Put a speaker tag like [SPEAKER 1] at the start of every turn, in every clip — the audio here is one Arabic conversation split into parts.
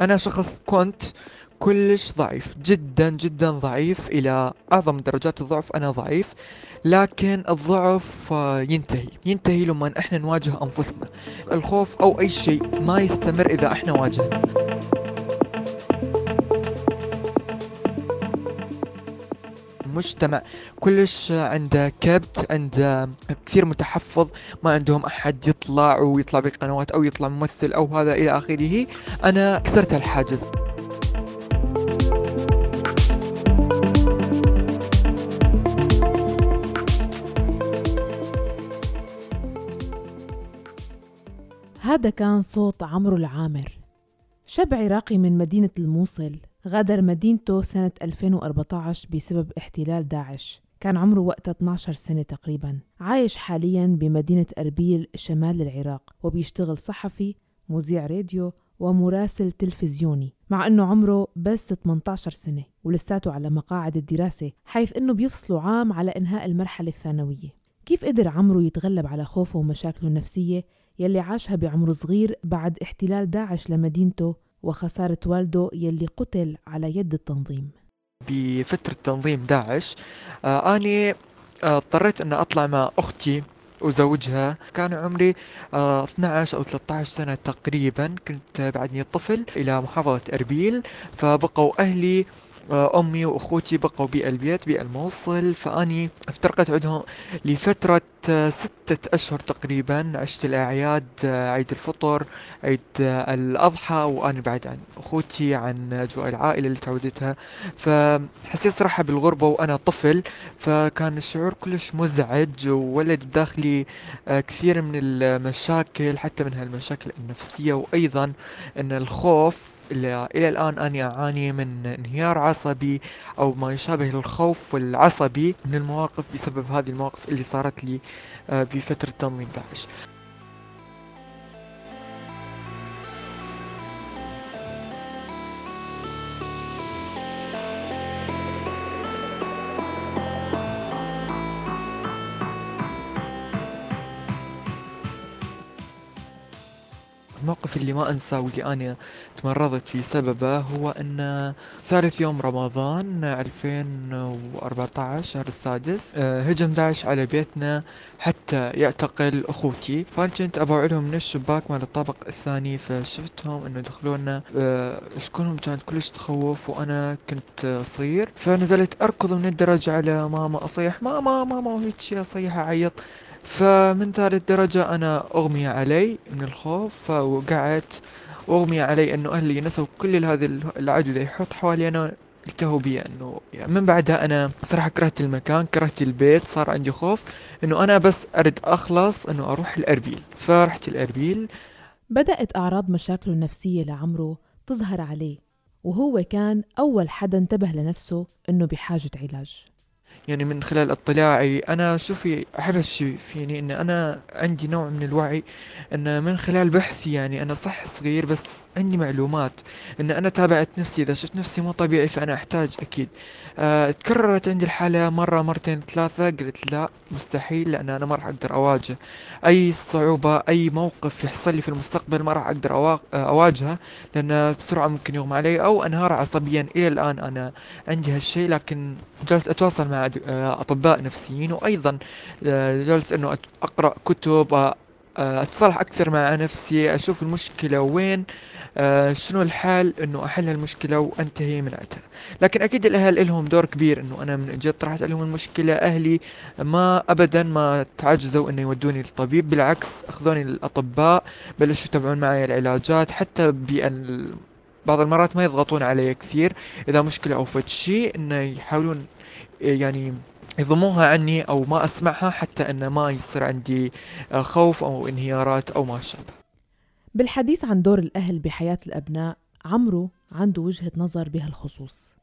[SPEAKER 1] أنا شخص كنت كلش ضعيف جدا جدا ضعيف إلى أعظم درجات الضعف. أنا ضعيف لكن الضعف آه، ينتهي. ينتهي لما إحنا نواجه أنفسنا. الخوف أو أي شيء ما يستمر إذا إحنا واجهنا. مجتمع كلش عنده كبت عنده كثير متحفظ ما عندهم أحد يطلع ويطلع بقنوات أو يطلع ممثل أو هذا إلى آخره. أنا كسرت الحاجز.
[SPEAKER 2] هذا كان صوت عمرو العامر شاب عراقي من مدينة الموصل. غادر مدينته سنة 2014 بسبب احتلال داعش. كان عمره وقتها 12 سنة تقريبا. عايش حاليا بمدينة أربيل شمال العراق وبيشتغل صحفي مذيع راديو ومراسل تلفزيوني. مع أنه عمره بس 18 سنة ولساته على مقاعد الدراسة حيث أنه بيفصلوا عام على إنهاء المرحلة الثانوية. كيف قدر عمرو يتغلب على خوفه ومشاكله النفسية يلي عاشها بعمر صغير بعد احتلال داعش لمدينته وخسارة والده يلي قتل على يد التنظيم.
[SPEAKER 1] بفترة تنظيم داعش آه أني آه، اضطريت أن أطلع مع أختي وزوجها. كان عمري آه 12 أو 13 سنة تقريبا. كنت بعدني طفل إلى محافظة أربيل. فبقوا أهلي آه، أمي وأخوتي بقوا بألبيت بألموصل. فأني افترقت عندهم لفترة آه، ستة أشهر تقريبا عشت الأعياد آه، عيد الفطر عيد الأضحى وأنا بعد عن أخوتي عن أجواء العائلة اللي تعودتها. فحسيت صراحة بالغربة وأنا طفل فكان الشعور كلش مزعج وولد بداخلي كثير من المشاكل حتى من هالمشاكل النفسية وأيضا أن الخوف إلى الآن أنا أعاني من انهيار عصبي أو ما يشابه الخوف العصبي من المواقف بسبب هذه المواقف اللي صارت لي. آه، بفترة تنظيم داعش الموقف اللي ما أنساه واللي أنا تمرضت في سببه هو إن ثالث يوم رمضان 2014 شهر السادس آه، هجم داعش على بيتنا حتى يعتقل أخوتي. فأنا كنت ابوعدهم من الشباك مال الطابق الثاني فشفتهم إنه دخلونا آه، شكونهم كانت كلش تخوف وأنا كنت صغير. فنزلت أركض من الدرج على ماما أصيح ماما ماما وهيك أصيح أعيط. فمن ثالث درجة أنا أغمي علي من الخوف فوقعت وأغمي علي أنه أهلي نسوا كل هذه العدد يحط حوالي أنا التهوا بي أنه يعني من بعدها أنا صراحة كرهت المكان كرهت البيت صار عندي خوف أنه أنا بس أرد أخلص أنه أروح الأربيل. فرحت الأربيل.
[SPEAKER 2] بدأت أعراض مشاكله النفسية لعمره تظهر عليه وهو كان أول حدا انتبه لنفسه أنه بحاجة علاج.
[SPEAKER 1] يعني من خلال اطلاعي أنا شوفي احب هالشي فيني إن أنا عندي نوع من الوعي إن من خلال بحثي يعني أنا صح صغير بس عندي معلومات إن أنا تابعت نفسي إذا شفت نفسي مو طبيعي فأنا أحتاج أكيد. أه تكررت عندي الحالة مرة مرتين ثلاثة قلت لا مستحيل لأن أنا ما راح أقدر أواجه أي صعوبة أي موقف يحصل لي في المستقبل ما راح أقدر أواجهه لأن بسرعة ممكن يغمى علي أو أنهار عصبيا. إلى الآن أنا عندي هالشي لكن جالس أتواصل مع أطباء نفسيين وأيضا آه، جالس إنه أقرأ كتب آه، أتصالح أكثر مع نفسي أشوف المشكلة وين آه شنو الحال إنه أحل المشكلة وأنتهي من عندها لكن أكيد الأهل لهم دور كبير إنه أنا من جد طرحت عليهم المشكلة. أهلي ما ابدا ما تعجزوا إنه يودوني للطبيب بالعكس أخذوني للأطباء بلشوا يتابعون معي العلاجات حتى بأن بعض المرات ما يضغطون علي كثير. إذا مشكلة أو فد شيء إنه يحاولون يعني يضموها عني أو ما أسمعها حتى إنه ما يصير عندي خوف أو انهيارات أو ما شابه
[SPEAKER 2] بالحديث عن دور الأهل بحياة الأبناء عمرو عنده وجهة نظر بهالخصوص.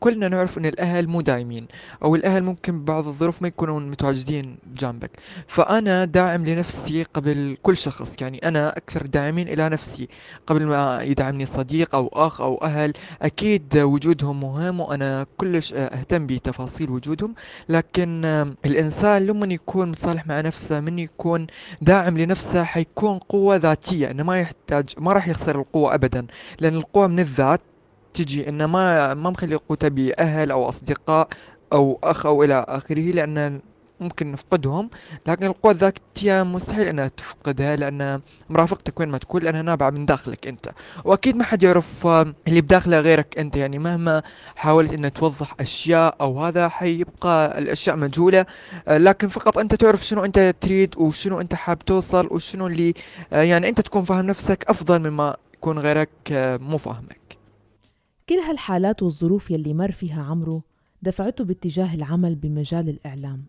[SPEAKER 1] كلنا نعرف أن الأهل مو دايمين أو الأهل ممكن ببعض الظروف ما يكونون متواجدين بجانبك فأنا داعم لنفسي قبل كل شخص يعني أنا أكثر داعمين إلى نفسي. قبل ما يدعمني صديق أو أخ أو أهل أكيد وجودهم مهم وأنا كلش أهتم بتفاصيل وجودهم. لكن الإنسان لما يكون متصالح مع نفسه من يكون داعم لنفسه حيكون قوة ذاتية إنه ما يحتاج ما راح يخسر القوة ابدا. لأن القوة من الذات تجي انه ما ما مخلي قوته بأهل أو أصدقاء أو أخ أو إلى آخره لأن ممكن نفقدهم. لكن القوة الذاتية مستحيل أنها تفقدها لأن مرافقتك وين ما تكون لانها نابعة من داخلك أنت. وأكيد ما حد يعرف اللي بداخله غيرك أنت. يعني مهما حاولت إنك توضح أشياء أو هذا حيبقى الأشياء مجهولة. لكن فقط أنت تعرف شنو أنت تريد وشنو أنت حاب توصل وشنو اللي يعني أنت تكون فاهم نفسك أفضل مما يكون غيرك مو فاهمك.
[SPEAKER 2] كل هالحالات والظروف يلي مر فيها عمرو دفعته باتجاه العمل بمجال الإعلام.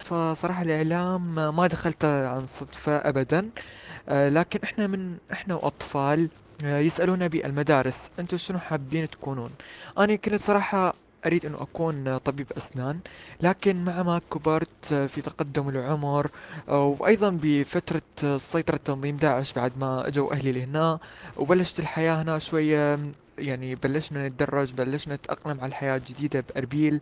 [SPEAKER 1] فصراحة الإعلام ما دخلت عن صدفة أبدا آه، لكن إحنا من إحنا وأطفال آه، يسألونا بالمدارس أنتوا شنو حابين تكونون؟ أنا كنت صراحة أريد أن أكون طبيب أسنان لكن مع ما كبرت في تقدم العمر وأيضا بفترة سيطرة تنظيم داعش بعد ما أجوا أهلي لهنا وبلشت الحياة هنا شوية يعني بلشنا نتدرج بلشنا نتأقلم على الحياة الجديدة بأربيل.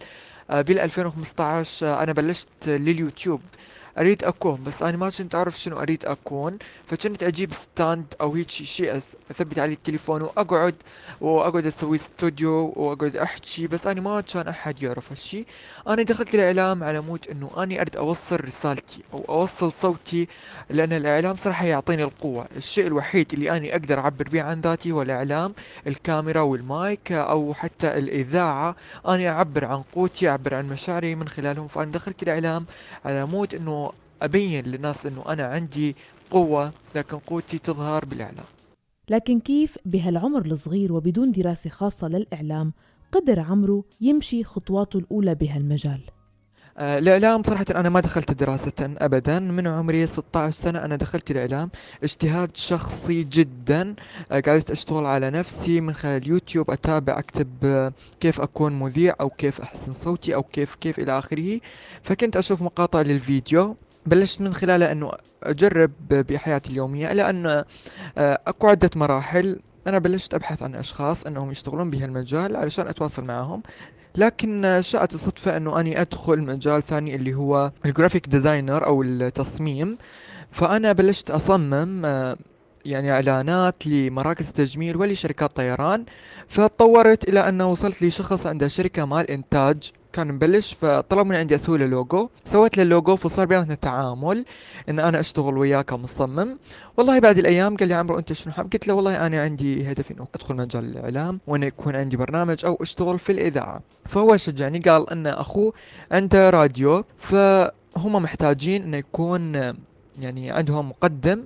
[SPEAKER 1] آه، بال 2015 آه، أنا بلشت لليوتيوب. أريد أكون بس أنا ما كنت أعرف شنو أريد أكون. فكنت أجيب stand أو هيك شيء أثبت عليه التليفون وأقعد وأقعد أسوي استوديو وأقعد أحكي. بس أنا ما كان أحد يعرف هالشي أنا دخلت الإعلام على مود إنه اني أريد أوصل رسالتي أو أوصل صوتي لأن الإعلام صراحة يعطيني القوة. الشيء الوحيد اللي اني أقدر أعبر به عن ذاتي هو الإعلام الكاميرا والمايك أو حتى الإذاعة. اني أعبر عن قوتي أعبر عن مشاعري من خلالهم. فأنا دخلت الإعلام على مود إنه أبين للناس إنه أنا عندي قوة لكن قوتي تظهر بالإعلام.
[SPEAKER 2] لكن كيف بهالعمر الصغير وبدون دراسة خاصة للإعلام قدر عمرو يمشي خطواته الأولى بهالمجال؟
[SPEAKER 1] آه، الإعلام صراحة أنا ما دخلت دراسة أبدا. من عمري 16 سنة أنا دخلت الإعلام. اجتهاد شخصي جدا. آه، قعدت أشتغل على نفسي من خلال اليوتيوب أتابع أكتب آه، كيف أكون مذيع أو كيف أحسن صوتي أو كيف كيف إلى آخره. فكنت أشوف مقاطع للفيديو. بلشت من خلالها أنه أجرب بحياتي اليومية لأن أكو عدة مراحل أنا بلشت أبحث عن أشخاص أنهم يشتغلون بهالمجال علشان أتواصل معهم. لكن شاءت الصدفة أنه أني أدخل مجال ثاني اللي هو ال graphic designer أو التصميم. فأنا بلشت أصمم يعني إعلانات لمراكز تجميل ولشركات طيران. فتطورت إلى أنه وصلت لشخص عنده شركة مال إنتاج كان مبلش فطلب من عندي أسوي له لوجو. سويت له اللوجو فصار بيناتنا تعامل إن أنا أشتغل وياه كمصمم. والله بعد الأيام قال لي عمرو أنت شنو حاب؟ قلت له والله أنا عندي هدف إنه أدخل مجال الإعلام وإنه يكون عندي برنامج أو أشتغل في الإذاعة. فهو شجعني قال إن أخوه عنده راديو فهم محتاجين إنه يكون يعني عندهم مقدم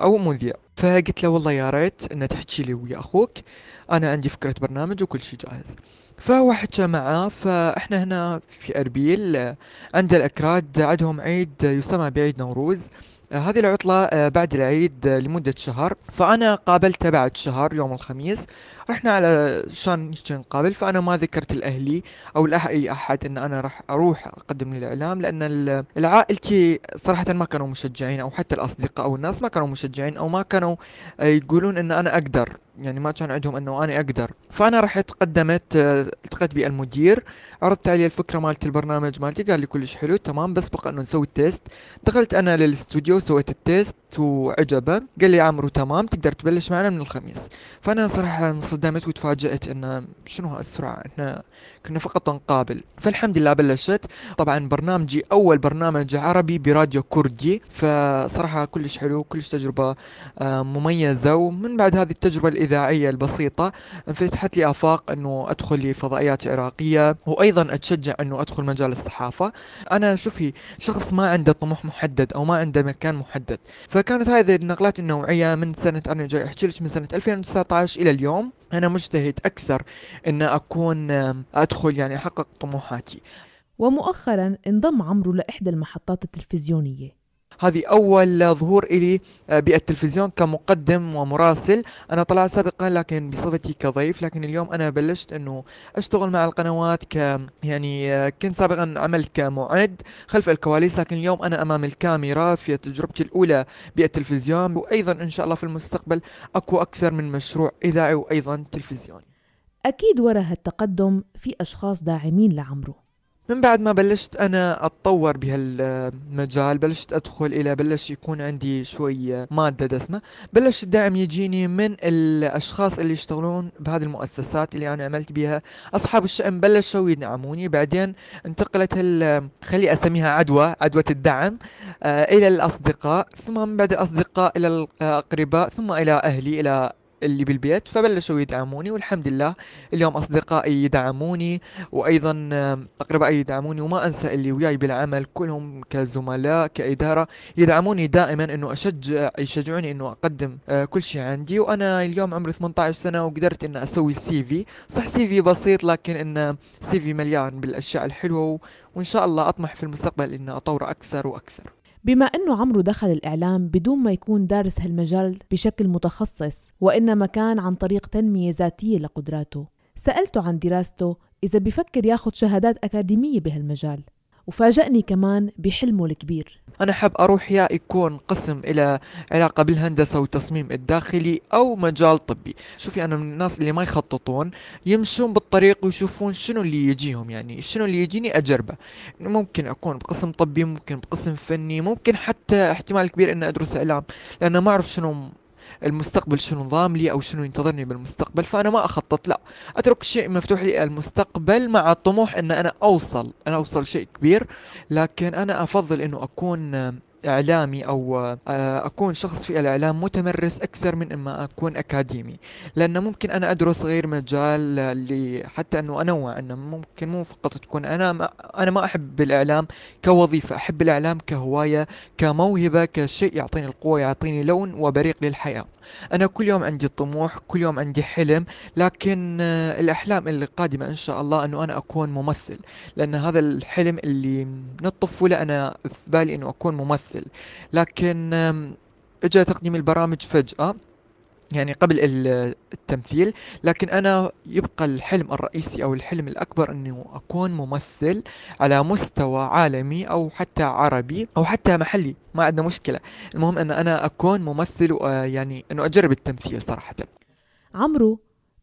[SPEAKER 1] أو مذيع. فقلت له والله يا ريت ان تحكي لي ويا أخوك أنا عندي فكرة برنامج وكل شيء جاهز. حكى معاه فإحنا هنا في أربيل عند الأكراد عندهم عيد يسمى بعيد نوروز. هذه العطلة بعد العيد لمدة شهر. فأنا قابلته بعد شهر يوم الخميس. رحنا على شان نقابل فأنا ما ذكرت لأهلي أو لأي أحد إن أنا راح أروح أقدم للإعلام لأن العائلتي صراحة ما كانوا مشجعين أو حتى الأصدقاء أو الناس ما كانوا مشجعين أو ما كانوا يقولون إن أنا أقدر يعني ما كان عندهم إنه أنا أقدر. فأنا رحت قدمت التقيت بالمدير عرضت عليه الفكرة مالت البرنامج مالتي قال لي كلش حلو تمام بس بقى إنه نسوي ال test دخلت أنا للاستوديو سويت ال test وعجبه قال لي عمرو تمام تقدر تبلش معنا من الخميس. فأنا صراحة انصدمت وتفاجأت انه شنو هالسرعة إحنا كنا فقط نقابل. فالحمد لله بلشت. طبعا برنامجي أول برنامج عربي براديو كردي. فصراحة كلش حلو كلش تجربة آه، مميزة. ومن بعد هذه التجربة الإذاعية البسيطة انفتحت لي آفاق إنه أدخل لفضائيات عراقية. وأيضا أتشجع إنه أدخل مجال الصحافة. أنا شوفي شخص ما عنده طموح محدد أو ما عنده مكان محدد. فكانت هذه النقلات النوعية من سنة أنا جاي أحكي لك من سنة 2019 إلى اليوم. أنا مجتهد أكثر أن أكون أدخل يعني أحقق طموحاتي.
[SPEAKER 2] ومؤخرا انضم عمرو لإحدى المحطات التلفزيونية.
[SPEAKER 1] هذه أول ظهور إلي آه، بالتلفزيون كمقدم ومراسل. أنا طلعت سابقا لكن بصفتي كضيف لكن اليوم أنا بلشت أنه أشتغل مع القنوات ك يعني آه، كنت سابقا عملت كمعد خلف الكواليس لكن اليوم أنا أمام الكاميرا في تجربتي الأولى بالتلفزيون. وأيضا إن شاء الله في المستقبل أكو أكثر من مشروع إذاعي وأيضا تلفزيوني.
[SPEAKER 2] أكيد ورا هالتقدم في أشخاص داعمين لعمرو.
[SPEAKER 1] من بعد ما بلشت أنا أتطور بهالمجال بلشت أدخل إلى بلش يكون عندي شوي مادة دسمة. بلش الدعم يجيني من الأشخاص اللي يشتغلون بهذه المؤسسات اللي أنا عملت بها أصحاب الشأن بلشوا يدعموني. بعدين انتقلت خلي أسميها عدوى عدوى الدعم آه إلى الأصدقاء ثم من بعد الاصدقاء إلى الأقرباء ثم إلى أهلي إلى اللي بالبيت فبلشوا يدعموني والحمد لله اليوم أصدقائي يدعموني وأيضا أقربائي يدعموني وما أنسى اللي وياي بالعمل كلهم كزملاء كإدارة يدعموني دائما إنه أشجع يشجعوني إنه أقدم آه، كل شيء عندي. وأنا اليوم عمري 18 سنة وقدرت إن أسوي CV صح CV بسيط لكن إنه CV مليان بالأشياء الحلوة وإن شاء الله أطمح في المستقبل إنه أطوره أكثر وأكثر.
[SPEAKER 2] بما أنه عمرو دخل الإعلام بدون ما يكون دارس هالمجال بشكل متخصص وإنما كان عن طريق تنمية ذاتية لقدراته. سألته عن دراسته إذا بفكر ياخد شهادات أكاديمية بهالمجال. وفاجأني كمان بحلمه الكبير.
[SPEAKER 1] أنا حاب أروح يا يكون قسم إلى علاقة بالهندسة والتصميم الداخلي أو مجال طبي. شوفي أنا من الناس اللي ما يخططون يمشون بالطريق ويشوفون شنو اللي يجيهم يعني شنو اللي يجيني أجربه. ممكن أكون بقسم طبي ممكن بقسم فني ممكن حتى احتمال كبير أن أدرس إعلام لأن ما أعرف شنو المستقبل شنو نظام لي أو شنو ينتظرني بالمستقبل فأنا ما أخطط لا. أترك شيء مفتوح لي المستقبل مع الطموح إن أنا أوصل أنا أوصل شيء كبير لكن أنا أفضل إنه أكون إعلامي أو آه، أكون شخص في الإعلام متمرس أكثر من إما أكون أكاديمي. لأن ممكن أنا أدرس غير مجال اللي حتى أنه أنوع أنه ممكن مو فقط تكون أنا ما أنا ما أحب الإعلام كوظيفة أحب الإعلام كهواية كموهبة كشيء يعطيني القوة يعطيني لون وبريق للحياة. أنا كل يوم عندي طموح كل يوم عندي حلم لكن آه، الأحلام اللي قادمة إن شاء الله أنه أنا أكون ممثل. لأن هذا الحلم اللي من الطفولة أنا في بالي أنه أكون ممثل. لكن اجى تقديم البرامج فجأة يعني قبل التمثيل لكن أنا يبقى الحلم الرئيسي أو الحلم الأكبر إنه أكون ممثل على مستوى عالمي أو حتى عربي أو حتى محلي ما عندنا مشكلة. المهم إن أنا أكون ممثل يعني إنه أجرب التمثيل صراحة.
[SPEAKER 2] عمرو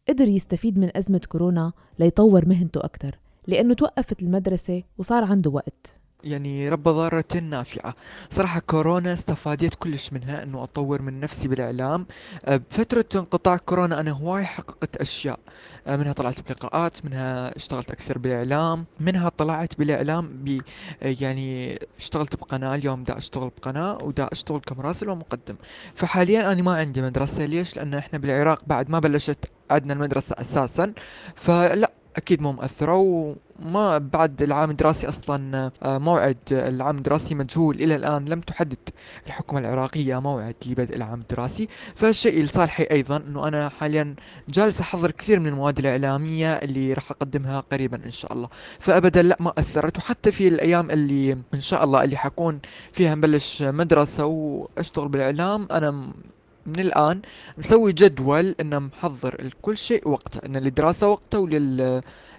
[SPEAKER 2] قدر يستفيد من أزمة كورونا ليطور مهنته أكثر لأنه توقفت المدرسة وصار عنده وقت.
[SPEAKER 1] يعني رب ضارة نافعة. صراحة كورونا استفاديت كلش منها إنه أطور من نفسي بالإعلام. أه، بفترة انقطاع كورونا أنا هواي حققت أشياء. أه، منها طلعت بلقاءات منها اشتغلت أكثر بالإعلام منها طلعت بالإعلام ب يعني اشتغلت بقناة اليوم دا أشتغل بقناة ودا أشتغل كمراسل ومقدم. فحاليا أنا ما عندي مدرسة. ليش؟ لأن إحنا بالعراق بعد ما بلشت عندنا المدرسة أساسا. فلا أكيد مو مؤثرة وما بعد العام الدراسي أصلا آه، موعد العام الدراسي مجهول. إلى الآن لم تحدد الحكومة العراقية موعد لبدء العام الدراسي. فالشيء لصالحي أيضا أنه أنا حاليا جالس أحضر كثير من المواد الإعلامية اللي راح أقدمها قريبا إن شاء الله. فابدا لا ما أثرت. وحتى في الأيام اللي إن شاء الله اللي حكون فيها مبلش مدرسة وأشتغل بالإعلام أنا من الآن مسوي جدول إنه محضر كل شيء وقته. إن الدراسة وقته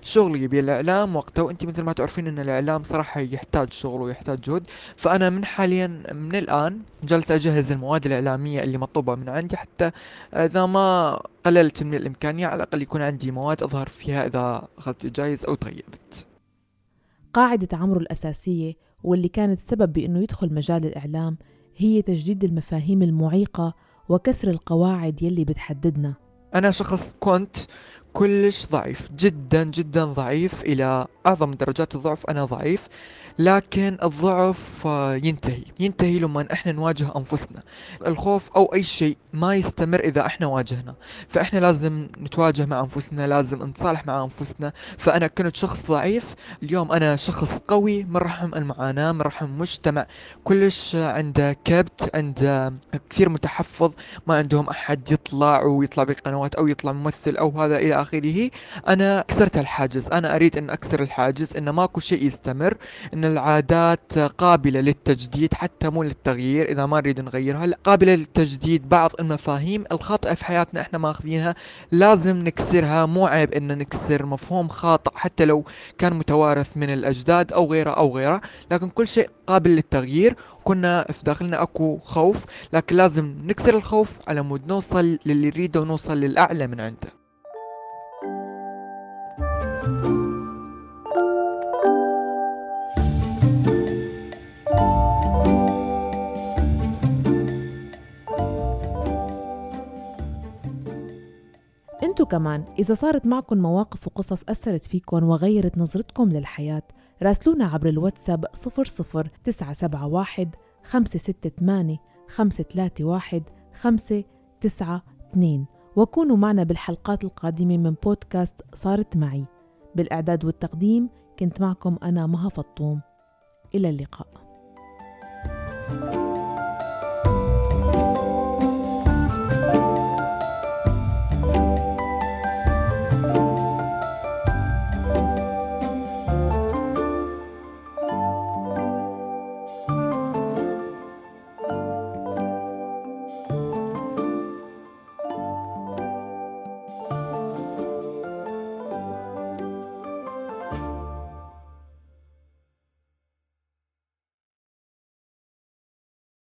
[SPEAKER 1] وللشغل يبي الإعلام وقته وأنت مثل ما تعرفين إن الإعلام صراحة يحتاج شغل ويحتاج جهد. فأنا من حاليا من الآن جالس أجهز المواد الإعلامية اللي مطلوبة من عندي حتى إذا ما قللت من الإمكانية على الأقل يكون عندي مواد أظهر فيها إذا أخذت جايز أو تغيبت
[SPEAKER 2] قاعدة عمرو الأساسية واللي كانت سبب بأنه يدخل مجال الإعلام هي تجديد المفاهيم المعيقة وكسر القواعد يلي بتحددنا.
[SPEAKER 1] أنا شخص كنت كلش ضعيف جدا جدا ضعيف إلى أعظم درجات الضعف. أنا ضعيف. لكن الضعف ينتهي. ينتهي لما إحنا نواجه أنفسنا. الخوف أو أي شيء ما يستمر إذا إحنا واجهنا. فإحنا لازم نتواجه مع أنفسنا لازم نتصالح مع أنفسنا. فأنا كنت شخص ضعيف اليوم أنا شخص قوي من رحم المعاناة من رحم مجتمع كلش عنده كبت عنده كثير متحفظ. ما عندهم أحد يطلع ويطلع بالقنوات أو يطلع ممثل أو هذا إلى آخره. أنا كسرت الحاجز. أنا أريد أن أكسر الحاجز أن ماكو شيء يستمر أن العادات قابلة للتجديد حتى مو للتغيير إذا ما نريد نغيرها قابلة للتجديد بعض المفاهيم. الخاطئة في حياتنا إحنا ماخذينها لازم نكسرها. مو عيب إن نكسر مفهوم خاطئ حتى لو كان متوارث من الأجداد أو غيره أو غيره لكن كل شيء قابل للتغيير. كنا في داخلنا أكو خوف لكن لازم نكسر الخوف على مود نوصل للي نريده ونوصل للأعلى من عنده.
[SPEAKER 2] انتو كمان إذا صارت معكم مواقف وقصص أثرت فيكم وغيرت نظرتكم للحياة راسلونا عبر الواتساب 00971 568 531 592 وكونوا معنا بالحلقات القادمة من بودكاست صارت معي. بالإعداد والتقديم كنت معكم أنا مها فطوم. إلى اللقاء. thank you